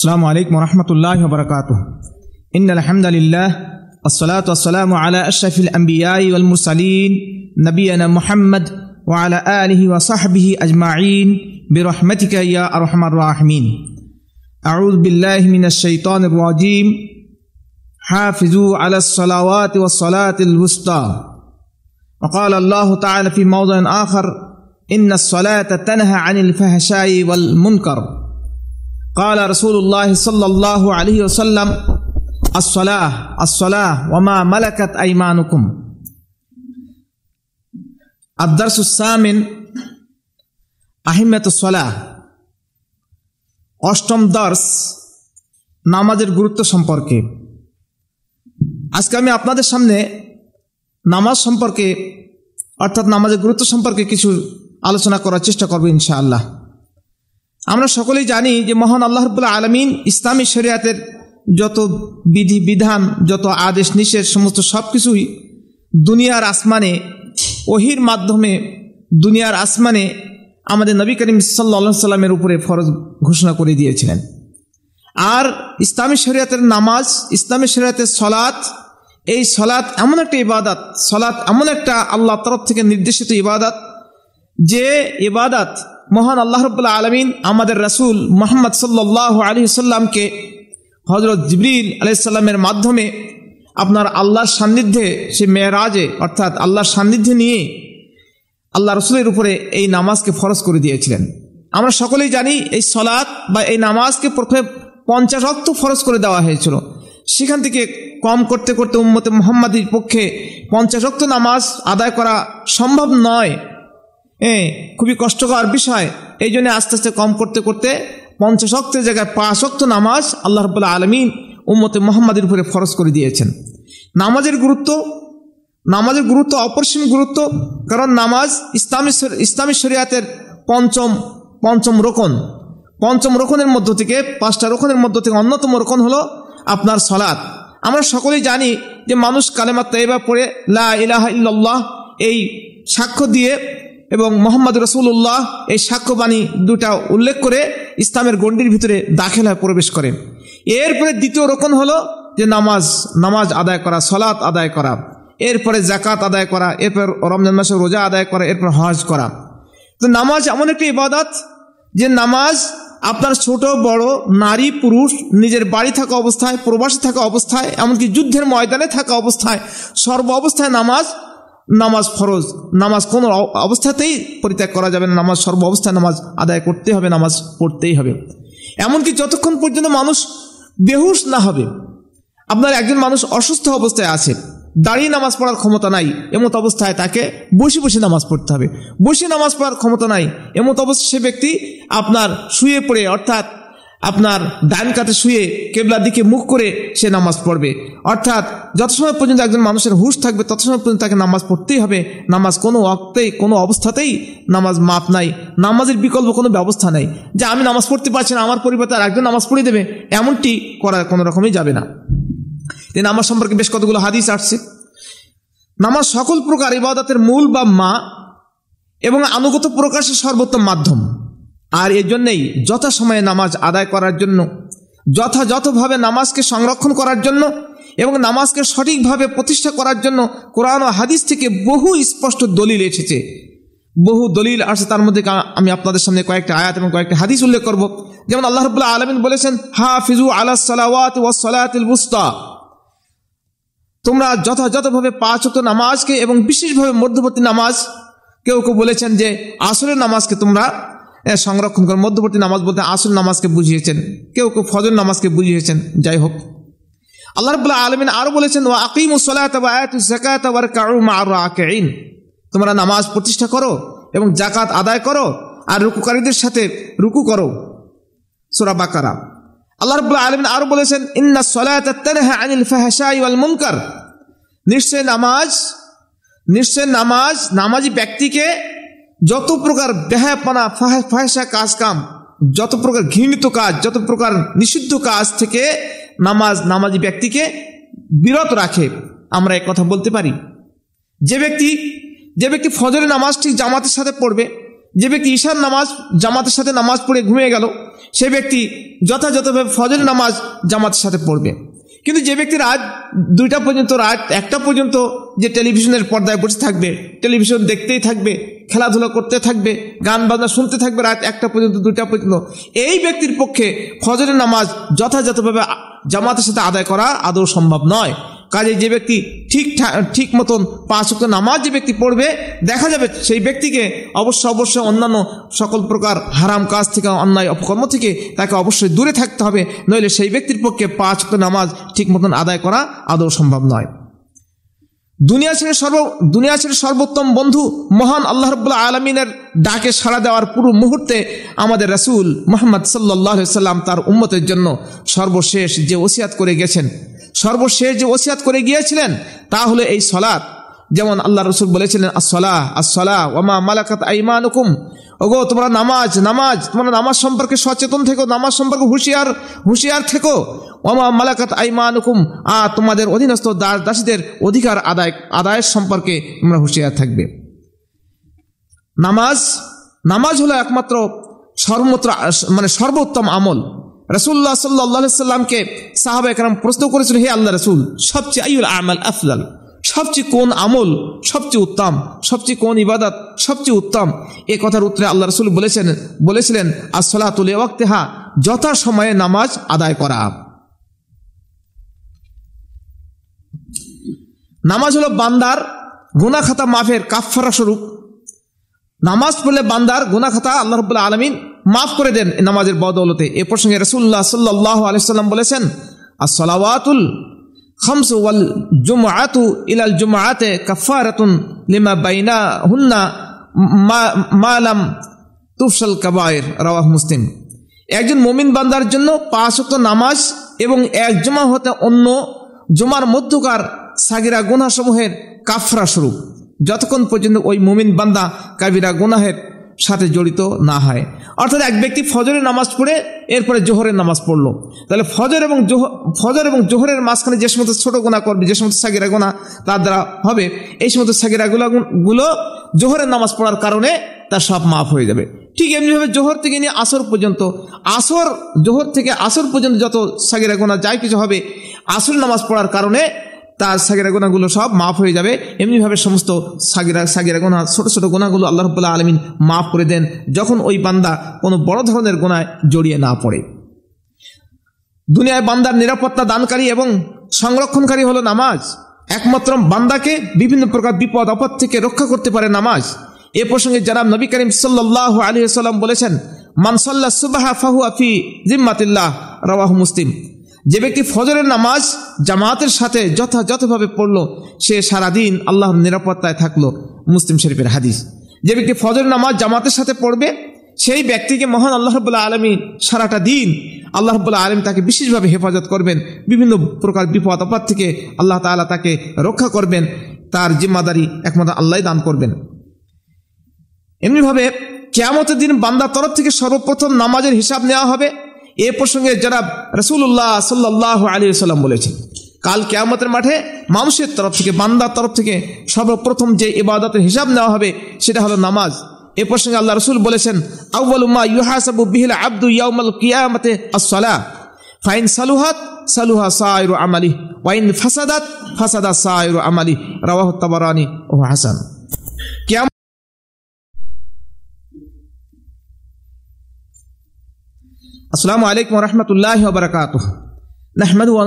السلام عليكم ورحمة الله وبركاته. إن الحمد لله والصلاة والسلام على أشرف الأنبياء والمرسلين نبينا محمد وعلى آله وصحبه أجمعين برحمتك يا أرحم الراحمين. أعوذ بالله من الشيطان الرجيم. حافظوا على الصلوات والصلاة الوسطى. وقال الله تعالى في موضع آخر إن الصلاة تنهى عن الفحشاء والمنكر. قال رسول الله صلى الله عليه وسلم الصلاة الصلاة وما ملكت أيمانكم الدرس الثامن أهمة الصلاة অষ্টম দর্শ নামাজের গুরুত্ব সম্পর্কে আজকে আমি আপনাদের সামনে নামাজ সম্পর্কে অর্থাৎ নামাজের গুরুত্ব সম্পর্কে কিছু আলোচনা করার চেষ্টা করবো ইনশাআল্লাহ আমরা সকলেই জানি যে মহান আল্লাহ আলমিন ইসলামী শরিয়াতের যত বিধি, বিধান, যত আদেশ, নিষেধ, সমস্ত সব কিছুই দুনিয়ার আসমানে, ওহির মাধ্যমে দুনিয়ার আসমানে আমাদের নবী করিম সাল্লা সাল্লামের উপরে ফরজ ঘোষণা করে দিয়েছিলেন। আর ইসলামী শরিয়াতের নামাজ, ইসলামী শরিয়াতের সলাৎ, এই সলাৎ এমন একটা ইবাদাত, সলাৎ এমন একটা আল্লাহ তরফ থেকে নির্দেশিত ইবাদত যে ইবাদত মহান আল্লাহ রবুল্লাহ আলমিন আমাদের রাসুল মোহাম্মদ সাল্লাহ আলী সাল্লামকে হজরত জিবরিল আলাইসাল্লামের মাধ্যমে আপনার আল্লাহর সান্নিধ্যে সে মেয়েরাজে, অর্থাৎ আল্লাহর সান্নিধ্যে নিয়ে আল্লাহ রসুলের উপরে এই নামাজকে ফরজ করে দিয়েছিলেন। আমরা সকলেই জানি এই সলাৎ বা এই নামাজকে প্রথমে পঞ্চাশ অক্ত ফরজ করে দেওয়া হয়েছিল। সেখান থেকে কম করতে করতে উম্মতে মোহাম্মদীর পক্ষে পঞ্চাশ অক্ত নামাজ আদায় করা সম্ভব নয়। খুবই কষ্টকর বিষয়। এই জন্য আস্তে আস্তে কম করতে করতে পঞ্চাশ অক্তের জায়গায় পাঁচ অক্ত নামাজ আল্লাহ রবুল্লাহ আলমিন উম্মতে মোহাম্মদের উপরে ফরজ করে দিয়েছেন। নামাজের গুরুত্ব নামাজের গুরুত্ব অপরিসীম গুরুত্ব, কারণ নামাজ ইসলামী ইসলামী শরিয়াতের পঞ্চম পঞ্চম রোকন। পঞ্চম রোকনের মধ্য থেকে, পাঁচটা রোকনের মধ্য থেকে অন্যতম রোকন হলো আপনার সলাৎ। আমরা সকলেই জানি যে মানুষ কালেমা তৈবা পড়ে লা ইলাহা ইল্লাল্লাহ এই সাক্ষ্য দিয়ে এবং মোহাম্মদ রসুল্লাহ এই সাক্ষ্যবাণী দুটা উল্লেখ করে ইসলামের গণ্ডির ভিতরে দাখিল হয়ে প্রবেশ করেন। এরপরে দ্বিতীয় রোকন হলো যে নামাজ নামাজ আদায় করা সলাৎ আদায় করা, এরপরে জাকাত আদায় করা, এরপর রমজান মাসে রোজা আদায় করা, এরপর হজ করা। তো নামাজ এমন একটি ইবাদত যে নামাজ আপনার ছোট, বড়, নারী, পুরুষ, নিজের বাড়ি থাকা অবস্থায়, প্রবাসী থাকা অবস্থায়, এমনকি যুদ্ধের ময়দানে থাকা অবস্থায়, সর্ব অবস্থায় নামাজ নামাজ ফরজ, নামাজ কোনো অবস্থাতেই পরিত্যাগ করা যাবে না। নামাজ সর্ব অবস্থায় নামাজ আদায় করতে হবে, নামাজ পড়তেই হবে। এমনকি যতক্ষণ পর্যন্ত মানুষ বেহুশ না হবে, আপনার একজন মানুষ অসুস্থ অবস্থায় আছে, দাঁড়িয়ে নামাজ পড়ার ক্ষমতা নাই, এমত অবস্থায় তাকে বসে বসে নামাজ পড়তে হবে। বসে নামাজ পড়ার ক্ষমতা নাই, এমত অবস্থায় সে ব্যক্তি আপনার শুয়ে পড়ে, অর্থাৎ আপনার ডান কাতে শুয়ে কেবলার দিকে মুখ করে সে নামাজ পড়বে। অর্থাৎ যত সময় পর্যন্ত একজন মানুষের হুশ থাকবে তত সময় পর্যন্ত তাকে নামাজ পড়তেই হবে। নামাজ কোনো অক্তেই, কোনো অবস্থাতেই নামাজ মাপ নাই। নামাজের বিকল্প কোনো ব্যবস্থা নাই। যে আমি নামাজ পড়তে পারছি না, আমার পরিবর্তে আর একজন নামাজ পড়ে দেবে, এমনটি করা কোনো রকমই যাবে না। তিনি নামাজ সম্পর্কে বেশ কতগুলো হাদিস আসছে। নামাজ সকল প্রকার ইবাদতের মূল বা মা এবং আনুগত প্রকাশের সর্বোত্তম মাধ্যম। আর এর জন্যেই যথাসময়ে নামাজ আদায় করার জন্য, যথাযথভাবে নামাজকে সংরক্ষণ করার জন্য এবং নামাজকে সঠিকভাবে প্রতিষ্ঠা করার জন্য কোরআন ও হাদিস থেকে বহু স্পষ্ট দলিল এসেছে। বহু দলিল আসছে, তার মধ্যে আমি আপনাদের সামনে কয়েকটা আয়াত এবং কয়েকটা হাদিস উল্লেখ করব। যেমন আল্লাহ রবুল্লাহ আলমিন বলেছেন আল্লাহ সালাওয়াত ওয়াসালাতুল বুস্তা তোমরা যথাযথভাবে পাঁচ হতো নামাজকে এবং বিশেষভাবে মধ্যবর্তী নামাজ, কেউ কেউ বলেছেন যে আসরের নামাজকে তোমরা সংরক্ষণ করে মধ্যবর্তী নামাজ বলতে আসল নামাজকে বুঝিয়েছেন। কেউ কেউ ফজর নামাজকে বুঝিয়েছেন। যাই হোক। আল্লাহ রবুল্লাহ আলমিন আরও বলেছেন ও আকিম আকিম তোমরা নামাজ প্রতিষ্ঠা করো এবং জাকাত আদায় করো আর রুকুকারীদের সাথে রুকু করো। সোরা বাকারা। আল্লাহ রবুল্লাহ আলমিন আরও বলেছেন, ইন্না আনিল ওয়াল মুনকার। নিশ্চয় নামাজ নিশ্চয় নামাজ, নামাজি ব্যক্তিকে যত প্রকার বেহায়াপনা ফাহেসা কাজ কাম, যত প্রকার ঘৃণিত কাজ, যত প্রকার নিষিদ্ধ কাজ থেকে নামাজ, নামাজি ব্যক্তিকে বিরত রাখে, আমরা এক কথা বলতে পারি। যে ব্যক্তি যে ব্যক্তি ফজরের নামাজটি জামাতের সাথে পড়বে, যে ব্যক্তি ঈশার নামাজ জামাতের সাথে নামাজ পড়ে ঘুমিয়ে গেল, সে ব্যক্তি যথাযথভাবে ফজর নামাজ জামাতের সাথে পড়বে। কিন্তু যে ব্যক্তি রাত দুইটা পর্যন্ত, রাত একটা পর্যন্ত যে টেলিভিশনের পর্দায় বসে থাকবে, টেলিভিশন দেখতেই থাকবে, খেলাধুলা করতে থাকবে, গান বাজনা শুনতে থাকবে রাত একটা পর্যন্ত, দুইটা পর্যন্ত, এই ব্যক্তির পক্ষে ফজরের নামাজ যথাযথভাবে জামাতের সাথে আদায় করা আদৌ সম্ভব নয়। কাজে যে ব্যক্তি ঠিক ঠিক মতন পাঁচ অক্ট নামাজ যে ব্যক্তি পড়বে, দেখা যাবে সেই ব্যক্তিকে অবশ্য অবশ্যই অন্যান্য সকল প্রকার হারাম কাজ থেকে, অন্যায় অপকর্ম থেকে তাকে অবশ্যই দূরে থাকতে হবে। নইলে সেই ব্যক্তির পক্ষে পাঁচ অক্ট নামাজ ঠিক মতন আদায় করা আদৌ সম্ভব নয়। দুনিয়া ছেড়ে সর্ব, দুনিয়া ছেড়ে সর্বোত্তম বন্ধু মহান আল্লাহ রব্বুল্লাহ আলমিনের ডাকে সাড়া দেওয়ার পুরো মুহূর্তে আমাদের রাসুল মোহাম্মদ সাল্লাহ সাল্লাম তার উম্মতের জন্য সর্বশেষ যে ওসিয়াত করে গেছেন সর্বশেষ যে ওসিয়াত করে গিয়েছিলেন, তা হলো এই সলাৎ। যেমন আল্লাহ রসুল বলেছিলেন আসলাহ আসলাহ ওমা মালাকাত আইমানুকুম। ওগো, তোমরা নামাজ নামাজ, তোমরা নামাজ সম্পর্কে সচেতন থেকো, নামাজ সম্পর্কে হুঁশিয়ার হুঁশিয়ার থেকো। ওমা মালাকাত আইমানুকুম আ তোমাদের অধীনস্থ দাস দাসীদের অধিকার আদায়, আদায়ের সম্পর্কে তোমরা হুঁশিয়ার থাকবে। নামাজ নামাজ হলো একমাত্র সর্বত্র মানে সর্বোত্তম আমল। রসুল্লাহ সাল্লাহ সাল্লামকে সাহাবা একরাম প্রশ্ন করেছিল, হে আল্লাহ রসুল, সবচেয়ে আইউল আমাল আফলাল সবচেয়ে কোন আমল সবচেয়ে উত্তম? সবচেয়ে কোন ইবাদত সবচেয়ে উত্তম? এ কথার উত্তরে আল্লাহ রসুল বলেছেন, বলেছিলেন আসলাতুল ওয়াক্তেহা যথা সময়ে নামাজ আদায় করা। নামাজ হলো বান্দার গুনা খাতা মাফের কাফারা স্বরূপ। নামাজ পড়লে বান্দার গুনা খাতা আল্লাহ আলমিন মাফ করে দেন নামাজের বদৌলতে। এ প্রসঙ্গে রসুল্লাহ সাল্লাহ আলিয়াল্লাম বলেছেন আর আসলাওয়াতুল খামসু ওয়াল জুমআতু ইলাল জুমআতে কাফারাতুন লিমা বাইনা হুন্না মালাম তুফসাল কাবায়ের। রাওয়াহ মুসলিম। একজন মমিন বান্দার জন্য পাঁচ অক্ট নামাজ এবং এক জমা হতে অন্য জমার মধ্যকার সাগিরা গুনাসমূহের কাফরা স্বরূপ। যতক্ষণ পর্যন্ত ওই মুমিন বান্দা কাবিরা গুনাহের সাথে জড়িত না হয়। অর্থাৎ এক ব্যক্তি ফজরের নামাজ পড়ে, এরপরে জোহরের নামাজ পড়ল। তাহলে ফজর এবং ফজর এবং জোহরের মাঝখানে যে সমস্ত ছোট গোনা করবে, যে সমস্ত সাগিরা গোনা তার দ্বারা হবে, এই সমস্ত সাগিরা গুলো জোহরের নামাজ পড়ার কারণে তার সব মাফ হয়ে যাবে। ঠিক এমনিভাবে জোহর থেকে নিয়ে আসর পর্যন্ত, আসর, জোহর থেকে আসর পর্যন্ত যত সাগিরা গোনা যাই কিছু হবে, আসর নামাজ পড়ার কারণে তার সাগিরা গোনাগুলো সব মাফ হয়ে যাবে। এমনিভাবে সমস্ত সাগিরা সাগিরা গোনা ছোট ছোট গোনাগুলো আল্লাহ রবুল্লাহ আলমিন মাফ করে দেন যখন ওই বান্দা কোনো বড় ধরনের গোনায় জড়িয়ে না পড়ে। দুনিয়ায় বান্দার নিরাপত্তা দানকারী এবং সংরক্ষণকারী হলো নামাজ। একমাত্র বান্দাকে বিভিন্ন প্রকার বিপদ, আপদ থেকে রক্ষা করতে পারে নামাজ। এ প্রসঙ্গে যারা নবী করিম সাল্লাহ আলী সাল্লাম বলেছেন মানসাল্লাহ সুবাহা ফাহু আফি জিম্মাতিল্লাহ রওয়াহ মুসলিম। যে ব্যক্তি ফজরের নামাজ জামাতের সাথে যথাযথভাবে পড়ল, সে সারাদিন আল্লাহর নিরাপত্তায় থাকল, মুসলিম শরীফের হাদিস। যে ব্যক্তি ফজরের নামাজ জামাতের সাথে পড়বে, সেই ব্যক্তিকে মহান আল্লাহ রবুল্লাহ আলমী সারাটা দিন আল্লাহ রবুল্লাহ আলম তাকে বিশেষভাবে হেফাজত করবেন, বিভিন্ন প্রকার বিপদ আপদ থেকে আল্লাহ তালা তাকে রক্ষা করবেন, তার জিম্মাদারি একমাত্র আল্লাহ দান করবেন। এমনিভাবে কেয়ামতের দিন বান্দার তরফ থেকে সর্বপ্রথম নামাজের হিসাব নেওয়া হবে। এ প্রসঙ্গে যারা রসুল্লাহ সাল্লাহ আলী সাল্লাম বলেছেন, কাল কেয়ামতের মাঠে মানুষের তরফ থেকে, বান্দার তরফ থেকে সর্বপ্রথম যে ইবাদতের হিসাব নেওয়া হবে, সেটা হলো নামাজ। এ প্রসঙ্গে আল্লাহ রসুল বলেছেন আউ্বালুমা ইউহাসাবু বিহিল আব্দু ইয়াউমাল কিয়ামতে ফাইন সালুহাত, সালুহা সাইরু আমালি ওয়াইন ফাসাদাত, ফাসাদা আমালি। রাওয়াহ তাবারানি ও হাসান। কিয়াম السلام عليكم ورحمة الله وبركاته. نحمده